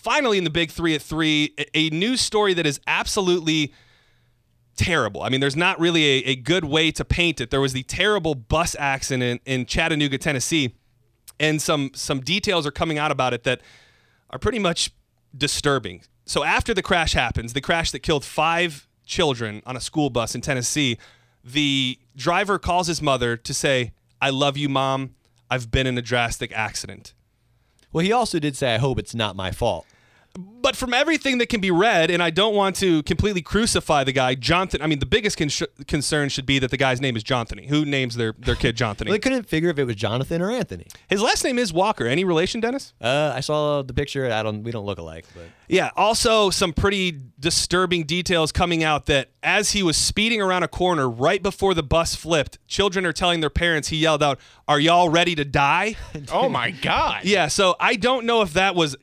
finally, in the big three at three, a, news story that is absolutely terrible. I mean, there's not really a, a good way to paint it. There was the terrible bus accident in Chattanooga, Tennessee, and some some details are coming out about it that are pretty much disturbing. So after the crash happens, the crash that killed five children on a school bus in Tennessee, the driver calls his mother to say, "I love you, mom. I've been in a drastic accident." Well, he also did say, "I hope it's not my fault." But from everything that can be read, and I don't want to completely crucify the guy, Jonathan. I mean, the biggest con- concern should be that the guy's name is Jonathan. Who names their, their kid Jonathan? well, they couldn't figure if it was Jonathan or Anthony. His last name is Walker. Any relation, Dennis? Uh, I saw the picture. I don't. We don't look alike, but yeah. Also, some pretty disturbing details coming out that as he was speeding around a corner right before the bus flipped, children are telling their parents he yelled out, "Are y'all ready to die?" oh my god. Yeah. So I don't know if that was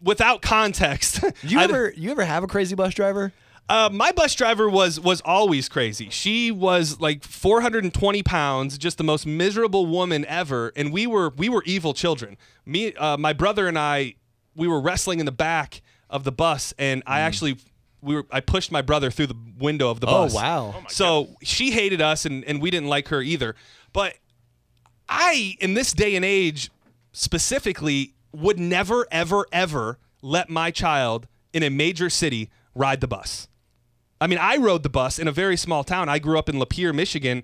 without context. you ever you ever have a crazy bus driver? Uh, my bus driver was was always crazy. She was like 420 pounds, just the most miserable woman ever, and we were we were evil children. Me, uh, my brother and I, we were wrestling in the back of the bus, and I mm. actually we were I pushed my brother through the window of the oh, bus. Oh wow! Oh, so God. she hated us, and and we didn't like her either. But I, in this day and age, specifically, would never, ever, ever let my child in a major city ride the bus. I mean, I rode the bus in a very small town. I grew up in Lapeer, Michigan.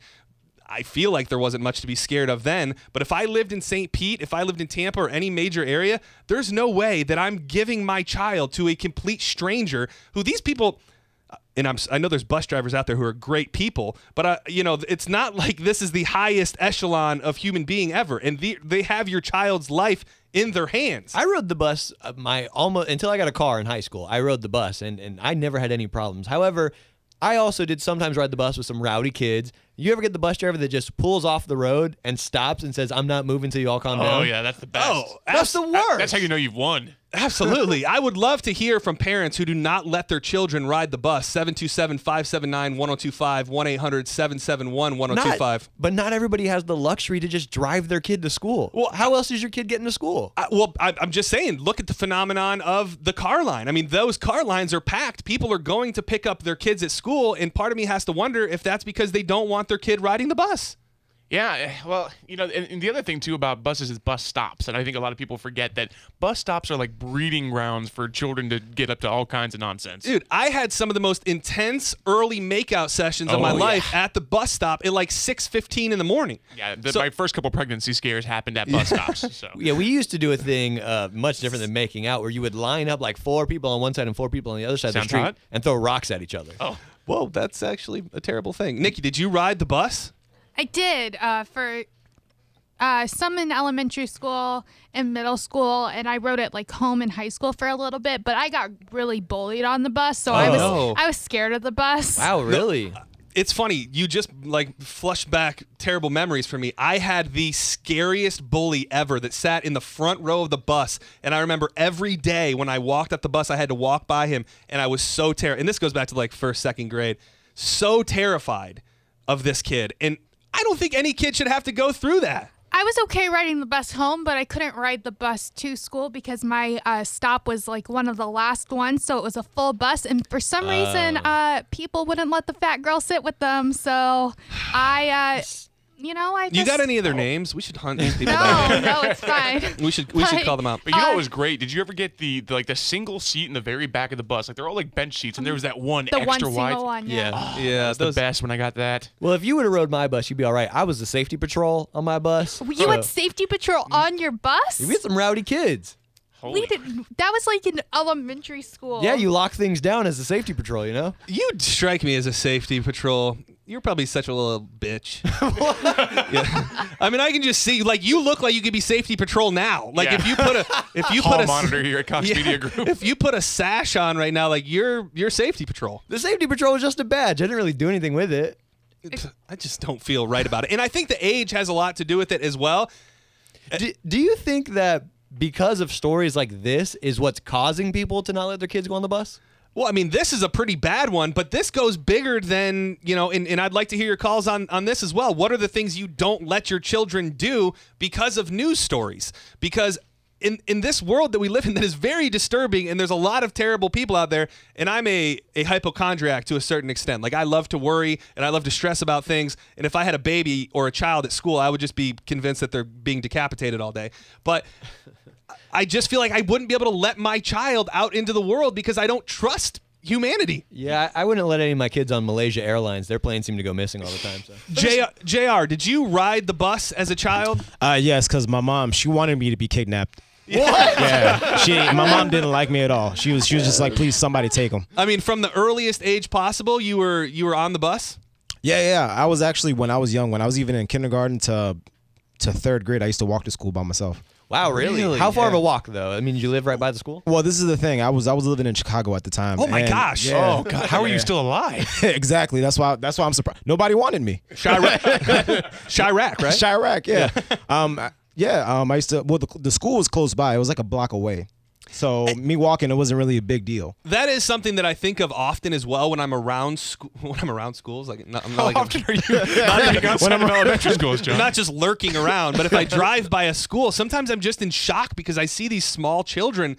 I feel like there wasn't much to be scared of then. But if I lived in St. Pete, if I lived in Tampa or any major area, there's no way that I'm giving my child to a complete stranger who these people and I'm, I know there's bus drivers out there who are great people, but uh, you know it's not like this is the highest echelon of human being ever, and the, they have your child's life in their hands. I rode the bus uh, my almost until I got a car in high school. I rode the bus, and and I never had any problems. However, I also did sometimes ride the bus with some rowdy kids. You ever get the bus driver that just pulls off the road and stops and says, "I'm not moving till you all calm oh, down"? Oh yeah, that's the best. Oh, that's the worst. That's how you know you've won. Absolutely. I would love to hear from parents who do not let their children ride the bus. 727 579 1025 1 800 771 1025. But not everybody has the luxury to just drive their kid to school. Well, how else is your kid getting to school? I, well, I, I'm just saying, look at the phenomenon of the car line. I mean, those car lines are packed. People are going to pick up their kids at school, and part of me has to wonder if that's because they don't want their kid riding the bus. Yeah, eh, well, you know, and, and, the other thing too about buses is bus stops, and I think a lot of people forget that bus stops are like breeding grounds for children to get up to all kinds of nonsense. Dude, I had some of the most intense early makeout sessions oh, of my yeah. life at the bus stop at like six fifteen in the morning. Yeah, the, so, my first couple pregnancy scares happened at bus stops. So yeah, we used to do a thing uh, much different than making out, where you would line up like four people on one side and four people on the other side Sounds of the street hot? and throw rocks at each other. Oh. Whoa, that's actually a terrible thing. Nikki, did you ride the bus? I did uh, for uh, some in elementary school and middle school, and I wrote it like home in high school for a little bit. But I got really bullied on the bus, so oh, I was no. I was scared of the bus. Wow, really? It's funny. You just like flushed back terrible memories for me. I had the scariest bully ever that sat in the front row of the bus, and I remember every day when I walked up the bus, I had to walk by him, and I was so terrified. And this goes back to like first, second grade. So terrified of this kid, and I don't think any kid should have to go through that. I was okay riding the bus home, but I couldn't ride the bus to school because my uh, stop was like one of the last ones, so it was a full bus, and for some reason, oh. uh, people wouldn't let the fat girl sit with them. So I uh, you know, I. Just, you got any other names? We should hunt these people no, down. no, it's fine. we should we should call them out. But you know what uh, was great? Did you ever get the, the, like the single seat in the very back of the bus? Like they're all like bench seats, and there was that one the extra one wide. One, yeah, yeah, oh, yeah that was the best when I got that. Well, if you would have rode my bus, you'd be all right. I was the safety patrol on my bus. You so. had safety patrol on your bus? You had some rowdy kids. Holy we did. That was like in elementary school. Yeah, you lock things down as a safety patrol. You know. You strike me as a safety patrol. You're probably such a little bitch. yeah. I mean, I can just see like you look like you could be safety patrol now. Like yeah. if you put a if you Hall put a monitor here at Cox yeah, Media Group. If you put a sash on right now, like you're you're safety patrol. The safety patrol was just a badge. I didn't really do anything with it. I just don't feel right about it, and I think the age has a lot to do with it as well. Do, do you think that because of stories like this is what's causing people to not let their kids go on the bus? Well, I mean, this is a pretty bad one, but this goes bigger than, you know, and, and I'd like to hear your calls on, on this as well. What are the things you don't let your children do because of news stories? Because in in this world that we live in that is very disturbing and there's a lot of terrible people out there and I'm a a hypochondriac to a certain extent. Like I love to worry and I love to stress about things and if I had a baby or a child at school, I would just be convinced that they're being decapitated all day. But I just feel like I wouldn't be able to let my child out into the world because I don't trust humanity. Yeah, I I wouldn't let any of my kids on Malaysia Airlines. Their planes seem to go missing all the time. So. J- JR, did you ride the bus as a child? Uh, yes, because my mom she wanted me to be kidnapped. What? Yeah, she my mom didn't like me at all. She was she was just like, please somebody take him. I mean, from the earliest age possible, you were you were on the bus. Yeah, yeah. I was actually when I was young, when I was even in kindergarten to to third grade, I used to walk to school by myself. Wow, really? How far of a walk though? I mean, you live right by the school. Well, this is the thing. I was I was living in Chicago at the time. Oh my and- gosh. Yeah. Oh God, how are you still alive? exactly. That's why that's why I'm surprised. Nobody wanted me. Chiraq, Chiraq, right? Chiraq, yeah. um, I- yeah. Um, I used to. Well, the, the school was close by. It was like a block away. So me walking, it wasn't really a big deal. That is something that I think of often as well when I'm around school. When I'm around schools, like not, I'm not How like often are you not being outside of elementary schools, John? Not just lurking around, but if I drive by a school, sometimes I'm just in shock because I see these small children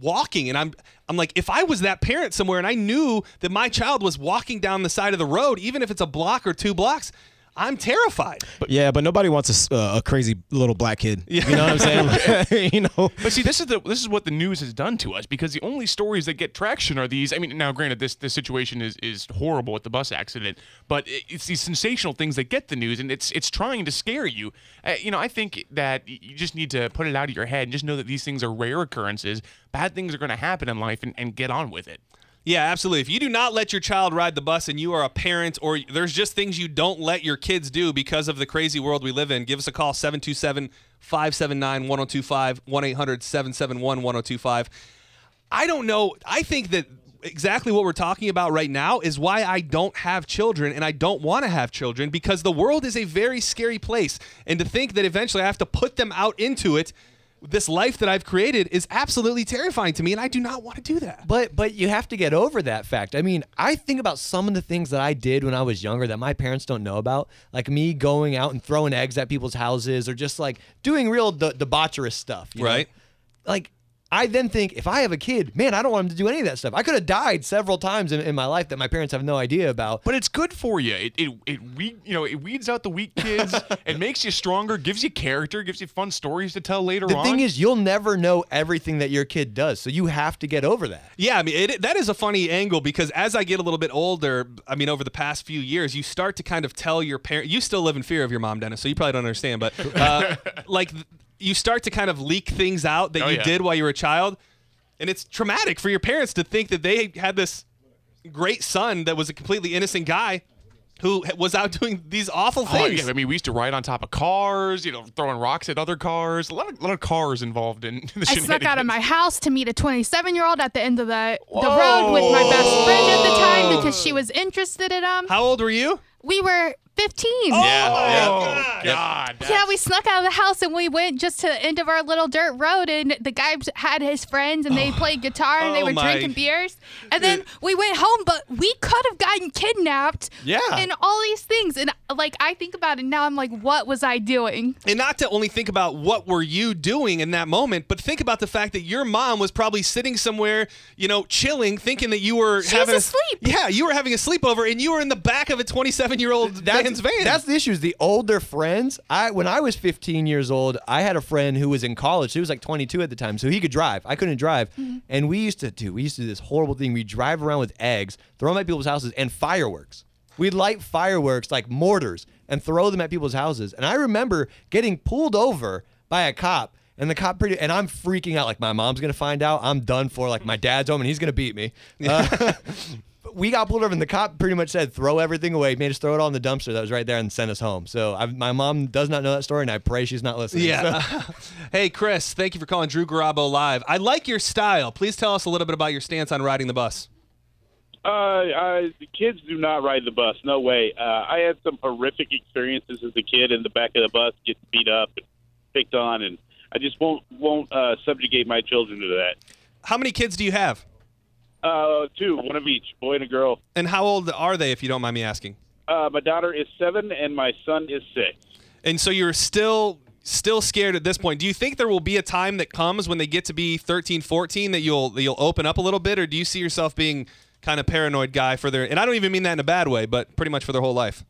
walking and I'm I'm like if I was that parent somewhere and I knew that my child was walking down the side of the road even if it's a block or two blocks, I'm terrified. Yeah, but nobody wants a s- uh, a crazy little black kid. You know what I'm saying? you know. But see, this is the this is what the news has done to us because the only stories that get traction are these. I mean, now granted, this this situation is is horrible with the bus accident, but it's these sensational things that get the news, and it's it's trying to scare you. Uh, you know, I think that you just need to put it out of your head and just know that these things are rare occurrences. Bad things are going to happen in life, and, and get on with it. Yeah, absolutely. If you do not let your child ride the bus and you are a parent or there's just things you don't let your kids do because of the crazy world we live in, give us a call 727 579 1025 1 800 771 1025. I don't know. I think that exactly what we're talking about right now is why I don't have children and I don't want to have children because the world is a very scary place. And to think that eventually I have to put them out into it, this life that I've created is absolutely terrifying to me and I do not want to do that. But but you have to get over that fact. I mean, I think about some of the things that I did when I was younger that my parents don't know about, like me going out and throwing eggs at people's houses, or just like doing real de- debaucherous stuff. you know? Right. Like. I then think if I have a kid, man, I don't want him to do any of that stuff. I could have died several times in, in my life that my parents have no idea about. But it's good for you. It it it we you know it weeds out the weak kids. it makes you stronger. Gives you character. Gives you fun stories to tell later The on. The thing is, you'll never know everything that your kid does, so you have to get over that. Yeah, I mean it, that is a funny angle because as I get a little bit older, I mean over the past few years, you start to kind of tell your parent. You still live in fear of your mom, Dennis, so you probably don't understand. But uh, like you start to kind of leak things out that Oh, you yeah. did while you were a child, and it's traumatic for your parents to think that they had this great son that was a completely innocent guy who was out doing these awful Oh, things. yeah, I mean, we used to ride on top of cars, you know, throwing rocks at other cars. A lot of, lot of cars involved in the I snuck out of my house to meet a 27 year old at the end of the, the road with my best friend at the time because she was interested in him. How old were you? We were 15. Oh, God. Yeah, we snuck out of the house and we went just to the end of our little dirt road. And the guy had his friends and they oh. played guitar and they Oh were my- drinking beers. And then we went home, but we could have gotten kidnapped. Yeah. And all these things. And uh, like, I think about it now, I'm like, what was I doing? and not to only think about what were you doing in that moment, but think about the fact that your mom was probably sitting somewhere, you know, chilling, thinking that you were She was having a- asleep. yeah, you were having a sleepover, and you were in the back of a 27 year old man's van. That's the issue. Is the older friends. I when I was 15 years old, I had a friend who was in college. He was like 22 at the time, so he could drive. I couldn't drive, and we used to do. We used to do this horrible thing. We drive around with eggs, throw them at people's houses, and fireworks. We'd light fireworks like mortars and throw them at people's houses. And I remember getting pulled over by a cop. And the cop pretty, and I'm freaking out. Like my mom's gonna find out. I'm done for. Like my dad's home, and he's gonna beat me. Uh, we got pulled over and the cop pretty much said throw everything away made us throw it all in the dumpster that was right there and sent us home so i my mom does not know that story and i pray she's not listening yeah. hey, Chris, thank you for calling Drew Garabo live. I like your style. Please tell us a little bit about your stance on riding the bus. Uh, uh, the kids do not ride the bus. No way. Uh, I had some horrific experiences as a kid in the back of the bus, getting beat up and picked on, and I just won't won't uh, subjugate my children to that. How many kids do you have? Uh, two, one of each, boy and a girl. And how old are they, if you don't mind me asking? Uh, my daughter is seven, and my son is six. And so you're still still scared at this point. Do you think there will be a time that comes when they get to be 13, 14 that you'll that you'll open up a little bit, or do you see yourself being kind of paranoid guy for their? And I don't even mean that in a bad way, but pretty much for their whole life.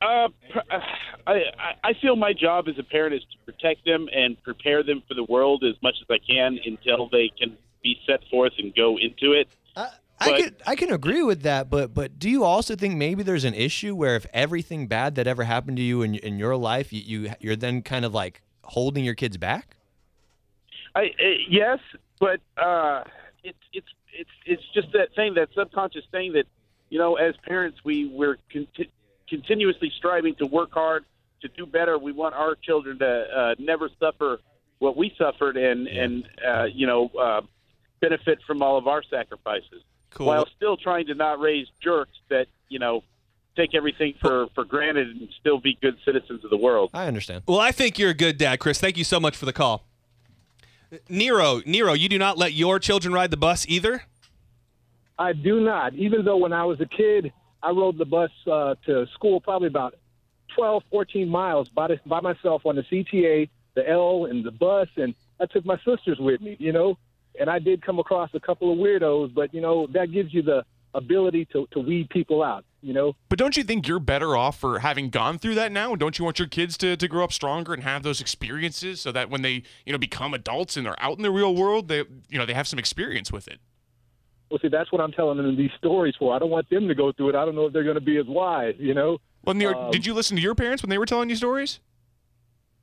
Uh, uh, I, I I feel my job as a parent is to protect them and prepare them for the world as much as I can until they can be set forth and go into it. I, I But- could I can agree with that, but but do you also think maybe there's an issue where if everything bad that ever happened to you in in your life, you, you you're then kind of like holding your kids back? I, uh, yes, but uh, it's it's it's it's just that thing, that subconscious thing that you know, as parents, we we're conti- continuously striving to work hard to do better. We want our children to uh, never suffer what we suffered, and and uh, you know, uh, benefit from all of our sacrifices, Cool. while still trying to not raise jerks that you know take everything for for granted and still be good citizens of the world. I understand. Well, I think you're a good dad, Chris. Thank you so much for the call. Nero, Nero, you do not let your children ride the bus either. I do not. Even though when I was a kid, I rode the bus uh, to school probably about 12, 14 miles by, the, by myself on the CTA, the L, and the bus, and I took my sisters with me, you know. And I did come across a couple of weirdos, but, you know, that gives you the ability to, to weed people out, you know. But don't you think you're better off for having gone through that now? Don't you want your kids to, to grow up stronger and have those experiences so that when they, you know, become adults and they're out in the real world, they you know, they have some experience with it. Well, see, that's what I'm telling them these stories for. I don't want them to go through it. I don't know if they're going to be as wise, you know. Well, Um, did you listen to your parents when they were telling you stories?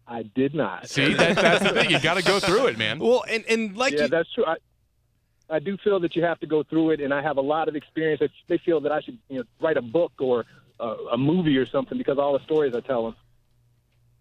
I did not. See, that, that's the thing. You got to go through it, man. Well, and, and like yeah, you, that's true. I, I do feel that you have to go through it, and I have a lot of experience. That they feel that I should, you know, write a book or a, a movie or something because all the stories I tell them.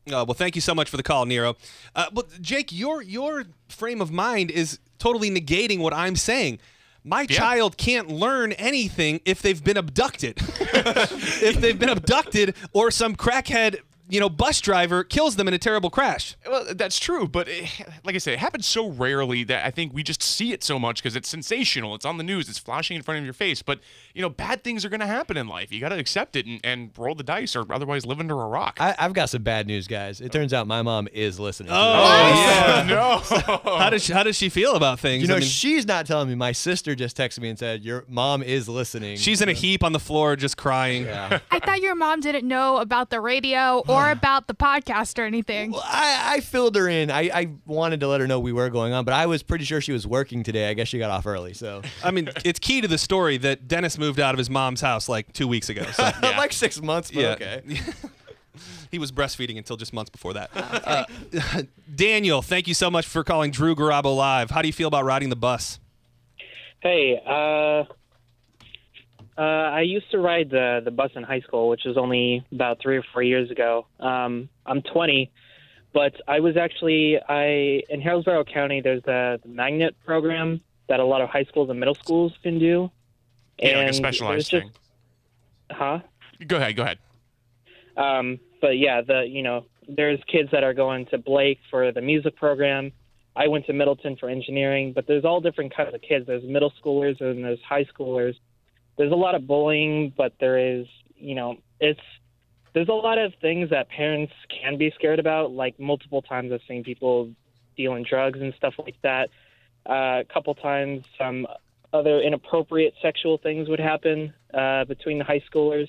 Uh, well, thank you so much for the call, Nero. Uh, but Jake, your your frame of mind is totally negating what I'm saying. My child can't learn anything if they've been abducted. if they've been abducted or some crackhead, you know, bus driver kills them in a terrible crash. Well, that's true, but it, like I said, it happens so rarely that I think we just see it so much because it's sensational. It's on the news. It's flashing in front of your face. But you know, bad things are going to happen in life. You got to accept it and, and roll the dice, or otherwise live under a rock. I, I've got some bad news, guys. It turns out my mom is listening. to Oh, yeah. no. How does she, how does she feel about things? You know, I mean, she's not telling me. My sister just texted me and said, "Your mom is listening." she's in a heap on the floor, just crying. Yeah. I thought your mom didn't know about the radio or about the podcast or anything. Well, I, I filled her in. I, I wanted to let her know we were going on, but I was pretty sure she was working today. I guess she got off early. So, I mean, it's key to the story that Dennis moved out of his mom's house like two weeks ago. So. like six months, but Yeah. okay. he was breastfeeding until just months before that. Uh, Daniel, thank you so much for calling Drew Garabo live. How do you feel about riding the bus? Hey, uh, uh, I used to ride the the bus in high school, which was only about three or four years ago. Um, I'm 20, but I was actually I in Hillsborough County. There's the, the magnet program that a lot of high schools and middle schools can do. Yeah, like a And specialized just- thing. Huh? Go ahead. Go ahead. Um, but yeah, the you know, there's kids that are going to Blake for the music program. I went to Middleton for engineering, but there's all different kinds of kids. There's middle schoolers and there's high schoolers. There's a lot of bullying, but there is, you know, it's there's a lot of things that parents can be scared about. Like multiple times, I've seen people dealing drugs and stuff like that. Uh, a couple times, some other inappropriate sexual things would happen uh, between the high schoolers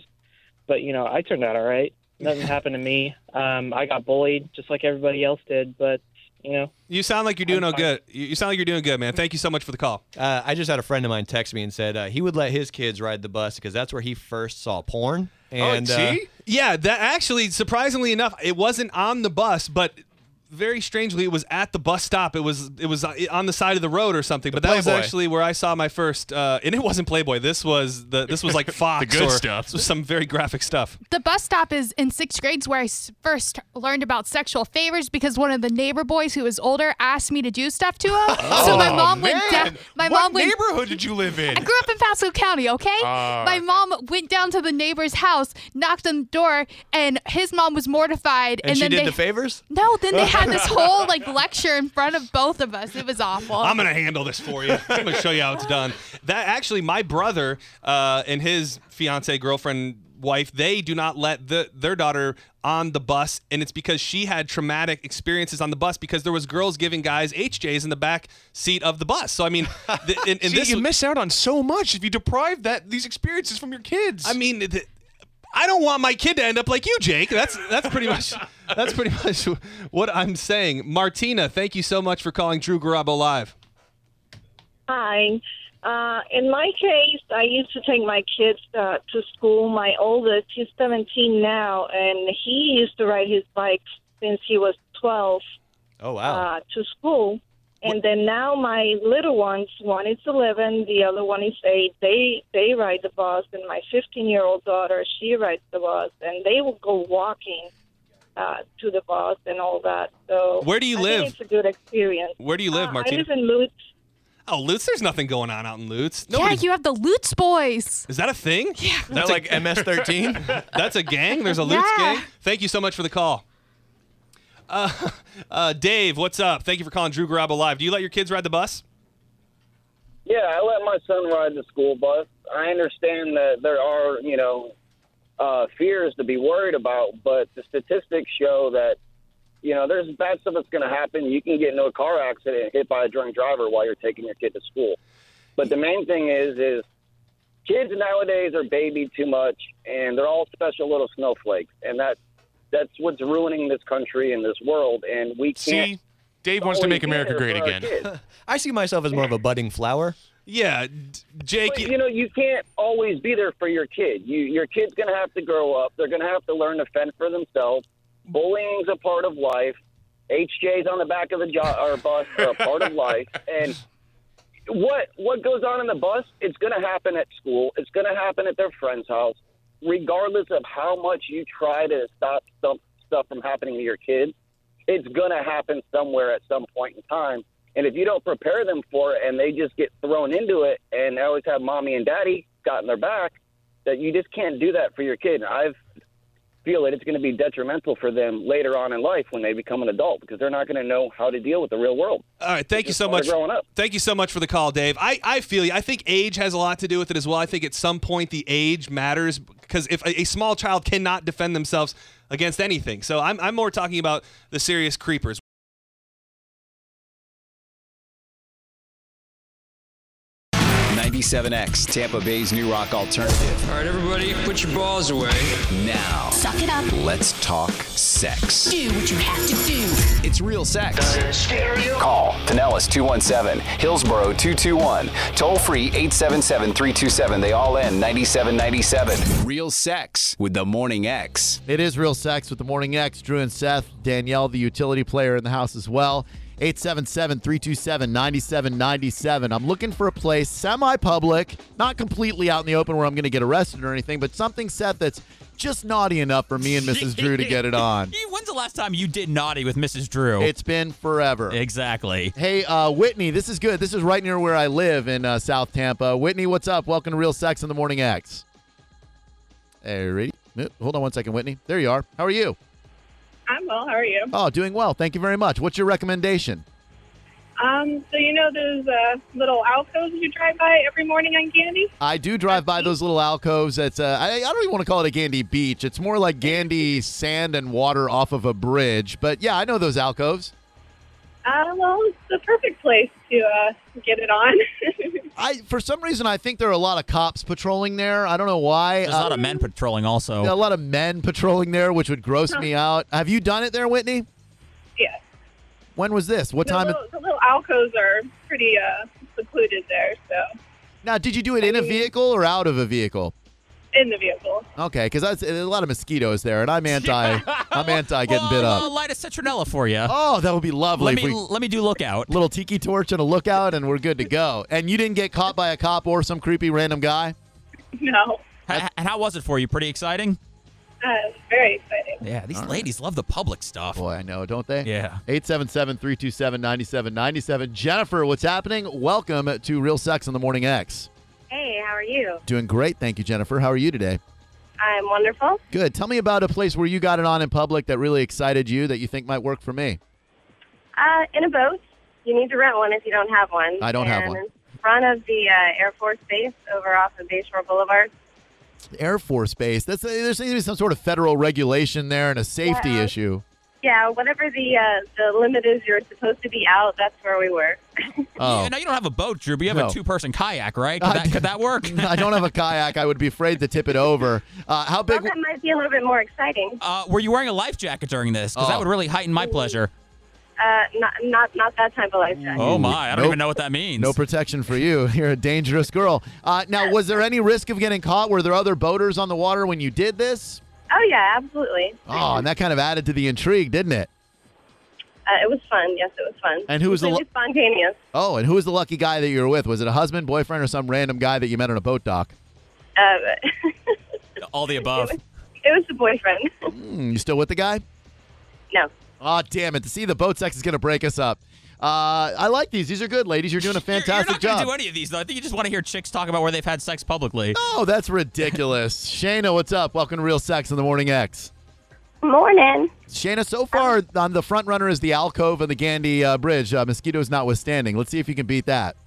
but you know, I turned out all right. Nothing happened to me. Um, I got bullied just like everybody else did, but you know, You sound like you're doing I'm oh good. You you sound like you're doing good, man. Thank you so much for the call. Uh, I just had a friend of mine text me and said uh, he would let his kids ride the bus because that's where he first saw porn. And oh, uh, see? Yeah, that actually, surprisingly enough, it wasn't on the bus, but very strangely, it was at the bus stop. It was it was on the side of the road or something. but that was actually where I saw my first, uh, and it wasn't Playboy. This was the this was like Fox good or stuff. this some very graphic stuff. The bus stop is in sixth grades where I first learned about sexual favors because one of the neighbor boys who was older asked me to do stuff to him. so my mom went down. Oh, My what mom went. neighborhood did you live in? I grew up in Pasco County, okay? Ah. my mom went down to the neighbor's house, knocked on the door, and his mom was mortified. and, And, she then did they, the favors. No, then they had this whole like lecture in front of both of us. It was awful. I'm gonna handle this for you. I'm gonna show you how it's done. That actually, my brother uh, and his fiance girlfriend wife, they do not let the, their daughter on the bus, and it's because she had traumatic experiences on the bus because there was girls giving guys HJs in the back seat of the bus. So I mean, th- and, and See, this you miss out on so much if you deprive that these experiences from your kids. I mean, th- I don't want my kid to end up like you, Jake. That's that's pretty much that's pretty much what I'm saying. Martina, thank you so much for calling Drew Garabo live. Hi. Uh, in my case, I used to take my kids uh, to school. My oldest, he's 17 now, and he used to ride his bike since he was 12 Oh wow. uh, to school. And then now my little ones, one is 11, the other one is 8. They they ride the bus, and my 15 year old daughter, she rides the bus, and they will go walking uh, to the bus and all that. So Where do you I live? Think it's a good experience. Where do you live, Uh, Martina? I live in Lutz. Oh, Lutz, there's nothing going on out in Lutz. yeah, you have the Lutz boys. is that a thing? Yeah. Is that like MS-13? That's a gang. There's a Lutz Yeah. gang. Thank you so much for the call. Uh, uh, Dave, what's up? Thank you for calling Drew Garabo live. Do you let your kids ride the bus? Yeah, I let my son ride the school bus. I understand that there are, you know, uh, fears to be worried about, but the statistics show that, you know, there's bad stuff that's going to happen. You can get into a car accident hit by a drunk driver while you're taking your kid to school. But the main thing is, is kids nowadays are babied too much, and they're all special little snowflakes, and that that's what's ruining this country and this world. And we can't. See, Dave wants to make America great again. I see myself as more of a budding flower. Yeah, Jake. But, you know, you can't always be there for your kid. You, your kid's going to have to grow up. They're going to have to learn to fend for themselves. Bullying's a part of life. HJ's on the back of the jo- or bus are a part of life. And what what goes on in the bus? It's going to happen at school. It's going to happen at their friend's house, regardless of how much you try to stop stuff stuff from happening to your kids. It's going to happen somewhere at some point in time. And if you don't prepare them for it and they just get thrown into it and they always have mommy and daddy got in their back, that you just can't do that for your kid. I feel that it's going to be detrimental for them later on in life when they become an adult because they're not going to know how to deal with the real world. All right, thank you so much. growing up. Thank you so much for the call, Dave. I, I feel you. I think age has a lot to do with it as well. I think at some point the age matters because if a, a small child cannot defend themselves against anything, so I'm, I'm more talking about the serious creepers. Ninety-seven X, Tampa Bay's new rock alternative. All right, everybody, put your balls away. Now, Suck it up. let's talk sex. Do what you have to do. It's real sex. Call Pinellas 217, Hillsborough 221, toll free 877 327. They all end 9797. Real sex with the Morning X. It is Real Sex with the Morning X. Drew and Seth. Danielle, the utility player in the house as well. 877 327 9797. I'm looking for a place semi public, not completely out in the open where I'm going to get arrested or anything, but something, set that's just naughty enough for me and Mrs. Drew to get it on. When's the last time you did naughty with Mrs. Drew? It's been forever. exactly. Hey, uh, Whitney, this is good. This is right near where I live in uh, South Tampa. Whitney, what's up? Welcome to Real Sex in the Morning X. Hey, ready? Hold on one second, Whitney. There you are. How are you? I'm well. How are you? Oh, doing well. Thank you very much. What's your recommendation? Um, so you know those uh, little alcoves you drive by every morning on Gandy? I do drive by those little alcoves. That's uh, I, I don't even want to call it a Gandy beach. It's more like Gandy sand and water off of a bridge. But yeah, I know those alcoves. Uh, well, it's the perfect place to uh, get it on. I for some reason I think there are a lot of cops patrolling there. I don't know why. There's a lot of men patrolling also. a lot of men patrolling there, which would gross me out. Have you done it there, Whitney? yes. When was this? What the time? Little, the little alcoves are pretty uh, secluded there, so now, did you do it in a vehicle or out of a vehicle? In the vehicle. Okay, because there's a lot of mosquitoes there, and I'm anti. I'm anti getting bit up. I'll light a citronella for you. Oh, that would be lovely. let if me we- let me do lookout. little tiki torch and a lookout, and we're good to go. And you didn't get caught by a cop or some creepy random guy. No. H- and how was it for you? Pretty exciting. Uh, very exciting. Yeah, these ladies love the public stuff. Boy, I know, don't they? Yeah. 877-327-9797. Jennifer, what's happening? Welcome to Real Sex on the Morning X. Hey, how are you? Doing great, thank you, Jennifer. How are you today? I'm wonderful. Good. Tell me about a place where you got it on in public that really excited you that you think might work for me. Uh, in a boat. You need to rent one if you don't have one. I don't have And one. In front of the uh, Air Force Base over off of Bayshore Boulevard. Air Force Base. That's there seems to be some sort of federal regulation there and a safety Yeah. issue. Yeah, whatever the uh, the limit is, you're supposed to be out. That's where we were. Oh. Yeah, now you don't have a boat, Drew, but you have No. a two-person kayak, right? Could, I that, could that work? I don't have a kayak. I would be afraid to tip it over. Uh, how big? Well, that might be a little bit more exciting. Uh, were you wearing a life jacket during this? Because that Oh. would really heighten my pleasure. Uh, not not not that type of life jacket. Oh my! I don't Nope. even know what that means. No protection for you. You're a dangerous girl. Uh, now, was there any risk of getting caught? Were there other boaters on the water when you did this? Oh yeah, absolutely. Oh, and that kind of added to the intrigue, didn't it? Uh, it was fun. Yes, it was fun. And who was the Completely spontaneous? Oh, and who was the lucky guy that you were with? Was it a husband, boyfriend, or some random guy that you met on a boat dock? Uh, All the above. it was the boyfriend. Hmm, you still with the guy? no. Oh, damn it. To see the boat sex is going to break us up. Uh, I like these. These are good, ladies. You're doing a You're, you're fantastic not job. do any of these, though. I think you just want to hear chicks talk about where they've had sex publicly. Oh, that's ridiculous. Shayna, what's up? Welcome to Real Sex in the Morning X. Morning. Shayna, so far on the front runner is the alcove and the Gandy uh, Bridge, uh, mosquitoes notwithstanding. Let's see if you can beat that.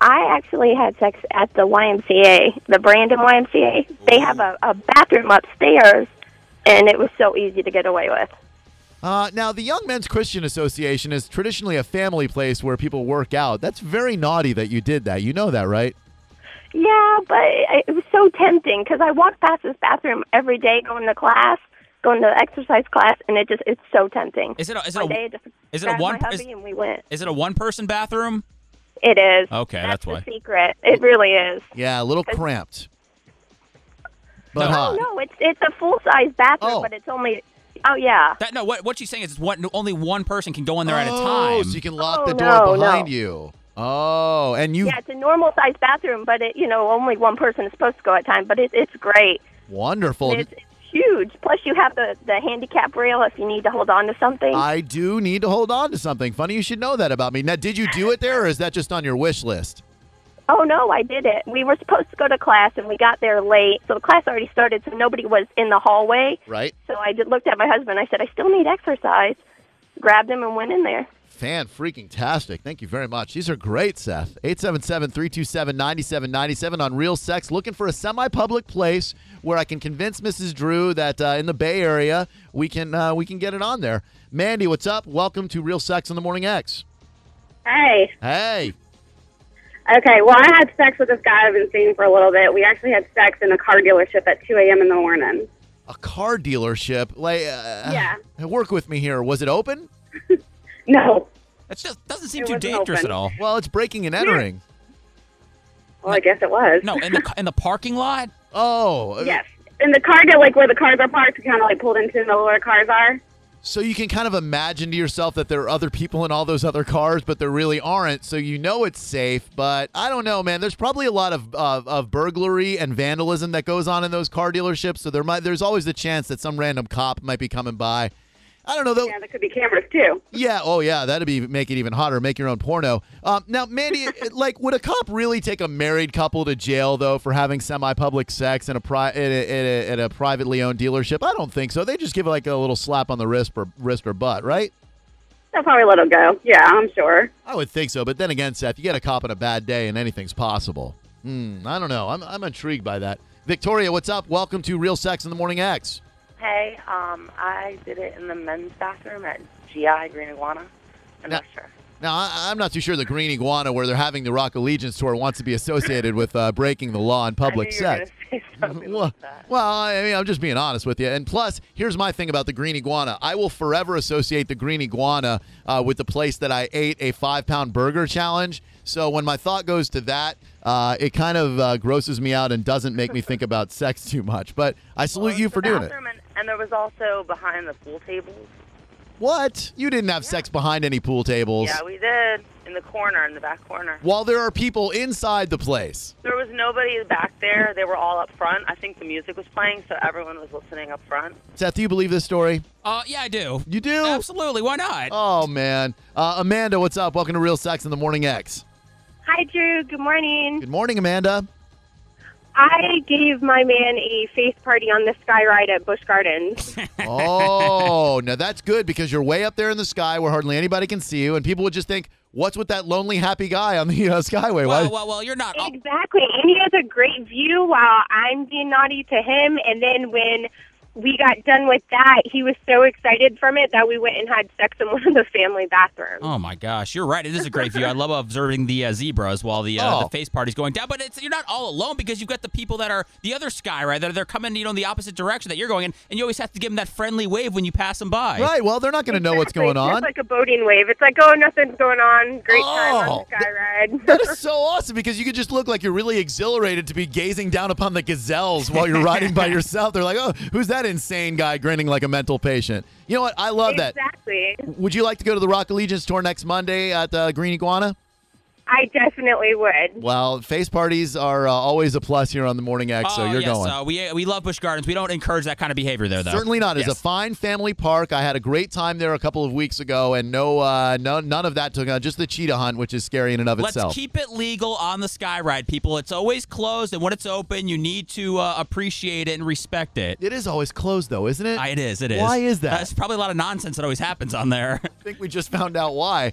I actually had sex at the YMCA, the Brandon YMCA. They have a, a bathroom upstairs, and it was so easy to get away with. Uh, now, the Young Men's Christian Association is traditionally a family place where people work out. That's very naughty that you did that. You know that, right? Yeah, but it it was so tempting because I walk past this bathroom every day going to class, going to exercise class, and it just it's so tempting. Is it a, is it One a, day just is it a one my is, and we went. is it a one-person bathroom? It is. Okay, that's, the why. secret. It really is. Yeah, a little cramped. But no, hot. no, it's it's a full size bathroom, Oh. but it's only. Oh yeah. That no, what what she's saying is it's one only one person can go in there at a Oh, time. so you can lock Oh, the door no, behind no. you. Oh, and you Yeah, it's a normal sized bathroom, but it you know only one person is supposed to go at a time. But it, it's great. wonderful. It's, it's huge. Plus, you have the the handicap rail if you need to hold on to something. I do need to hold on to something. Funny you should know that about me. Now, did you do it there, or is that just on your wish list? Oh no, I did it. We were supposed to go to class and we got there late. So the class already started, so nobody was in the hallway. Right. So I just looked at my husband. I said, "I still need exercise." Grabbed him and went in there. Fan freaking tastic. Thank you very much. These are great, Seth. 877-327-9797 on Real Sex. Looking for a semi-public place where I can convince Mrs. Drew that uh, in the Bay Area we can uh, we can get it on there. Mandy, what's up? Welcome to Real Sex in the Morning X. Hey. Hey. Okay, well, I had sex with this guy I've been seeing for a little bit. We actually had sex in a car dealership at 2 a.m. in the morning. A car dealership. Like, uh, Yeah. Work with me here. Was it open? No. That just doesn't seem It too wasn't dangerous open. at all. Well, it's breaking and entering. Well, I guess it was. No, in the in the parking lot. Oh. Yes. In the car deal, like where the cars are parked, you kind of like pulled into the middle where cars are. So you can kind of imagine to yourself that there are other people in all those other cars, but there really aren't. So you know it's safe. But I don't know, man. There's probably a lot of of, of burglary and vandalism that goes on in those car dealerships. So there might there's always the chance that some random cop might be coming by. I don't know though. Yeah, there could be cameras too. Yeah. Oh, yeah. That'd be make it even hotter. Make your own porno. Um, now, Mandy, like, would a cop really take a married couple to jail though for having semi-public sex in a pri- at a, at a, at a privately owned dealership? I don't think so. They just give like a little slap on the wrist or wrist or butt, right? They'll probably let him go. Yeah, I'm sure. I would think so. But then again, Seth, you get a cop on a bad day and anything's possible. Hmm. I don't know. I'm I'm intrigued by that. Victoria, what's up? Welcome to Real Sex in the Morning X. Hey, um, I did it in the men's bathroom at GI Green Iguana in Now- West Shore. Now, I, I'm not too sure the Green Iguana, where they're having the Rock Allegiance tour, wants to be associated with uh, breaking the law in public I knew you were sex. gonna say something well, like well, I mean, I'm just being honest with you. And plus, here's my thing about the Green Iguana. I will forever associate the Green Iguana uh, with the place that I ate a five pound burger challenge. So when my thought goes to that, uh, it kind of uh, grosses me out and doesn't make me think about sex too much. But I salute you for doing it. Bathroom And, and there was also behind the pool tables. What? You didn't have sex behind any pool tables. Yeah, we did in the corner, in the back corner. While there are people inside the place. There was nobody back there. They were all up front. I think the music was playing, so everyone was listening up front. Seth, do you believe this story? Uh, yeah, I do. You do? Absolutely. Why not? Oh man, uh, Amanda, what's up? Welcome to Real Sex in the Morning X. Hi, Drew. Good morning. Good morning, Amanda. I gave my man a face party on the sky ride at Busch Gardens. Oh, now that's good because you're way up there in the sky where hardly anybody can see you, and people would just think, what's with that lonely, happy guy on the uh, Skyway? Well, Why- well, well, you're not. Exactly. And he has a great view while I'm being naughty to him. And then when we got done with that, he was so excited from it that we went and had sex in one of the family bathrooms. Oh my gosh, you're right. It is a great view. I love observing the uh, zebras while the uh, Oh. the face party's going down. But it's you're not all alone because you've got the people that are the other sky right. That they're coming, you know, in the opposite direction that you're going in, and you always have to give them that friendly wave when you pass them by. Right. Well, they're not going to know what's going on. just like a boating wave. It's like, oh, nothing's going on. Great time on Oh, the sky ride. That is so awesome because you could just look like you're really exhilarated to be gazing down upon the gazelles while you're riding by yourself. They're like, oh, who's that insane guy grinning like a mental patient? You know what? I love that. Exactly. Would you like to go to the Rock Allegiance tour next Monday at uh, Green Iguana? I definitely would. Well, face parties are uh, always a plus here on the Morning X, so Oh, you're yes, going. uh, we we love Busch Gardens. We don't encourage that kind of behavior there, though. Certainly not. It's Yes. a fine family park. I had a great time there a couple of weeks ago, and no, uh, no, none of that took. Uh, just the cheetah hunt, which is scary in and of Let's itself. keep it legal on the sky ride, people. It's always closed, and when it's open, you need to uh, appreciate it and respect it. It is always closed, though, isn't it? It is. It is. Why is that? That's probably a lot of nonsense that always happens on there. I think we just found out why.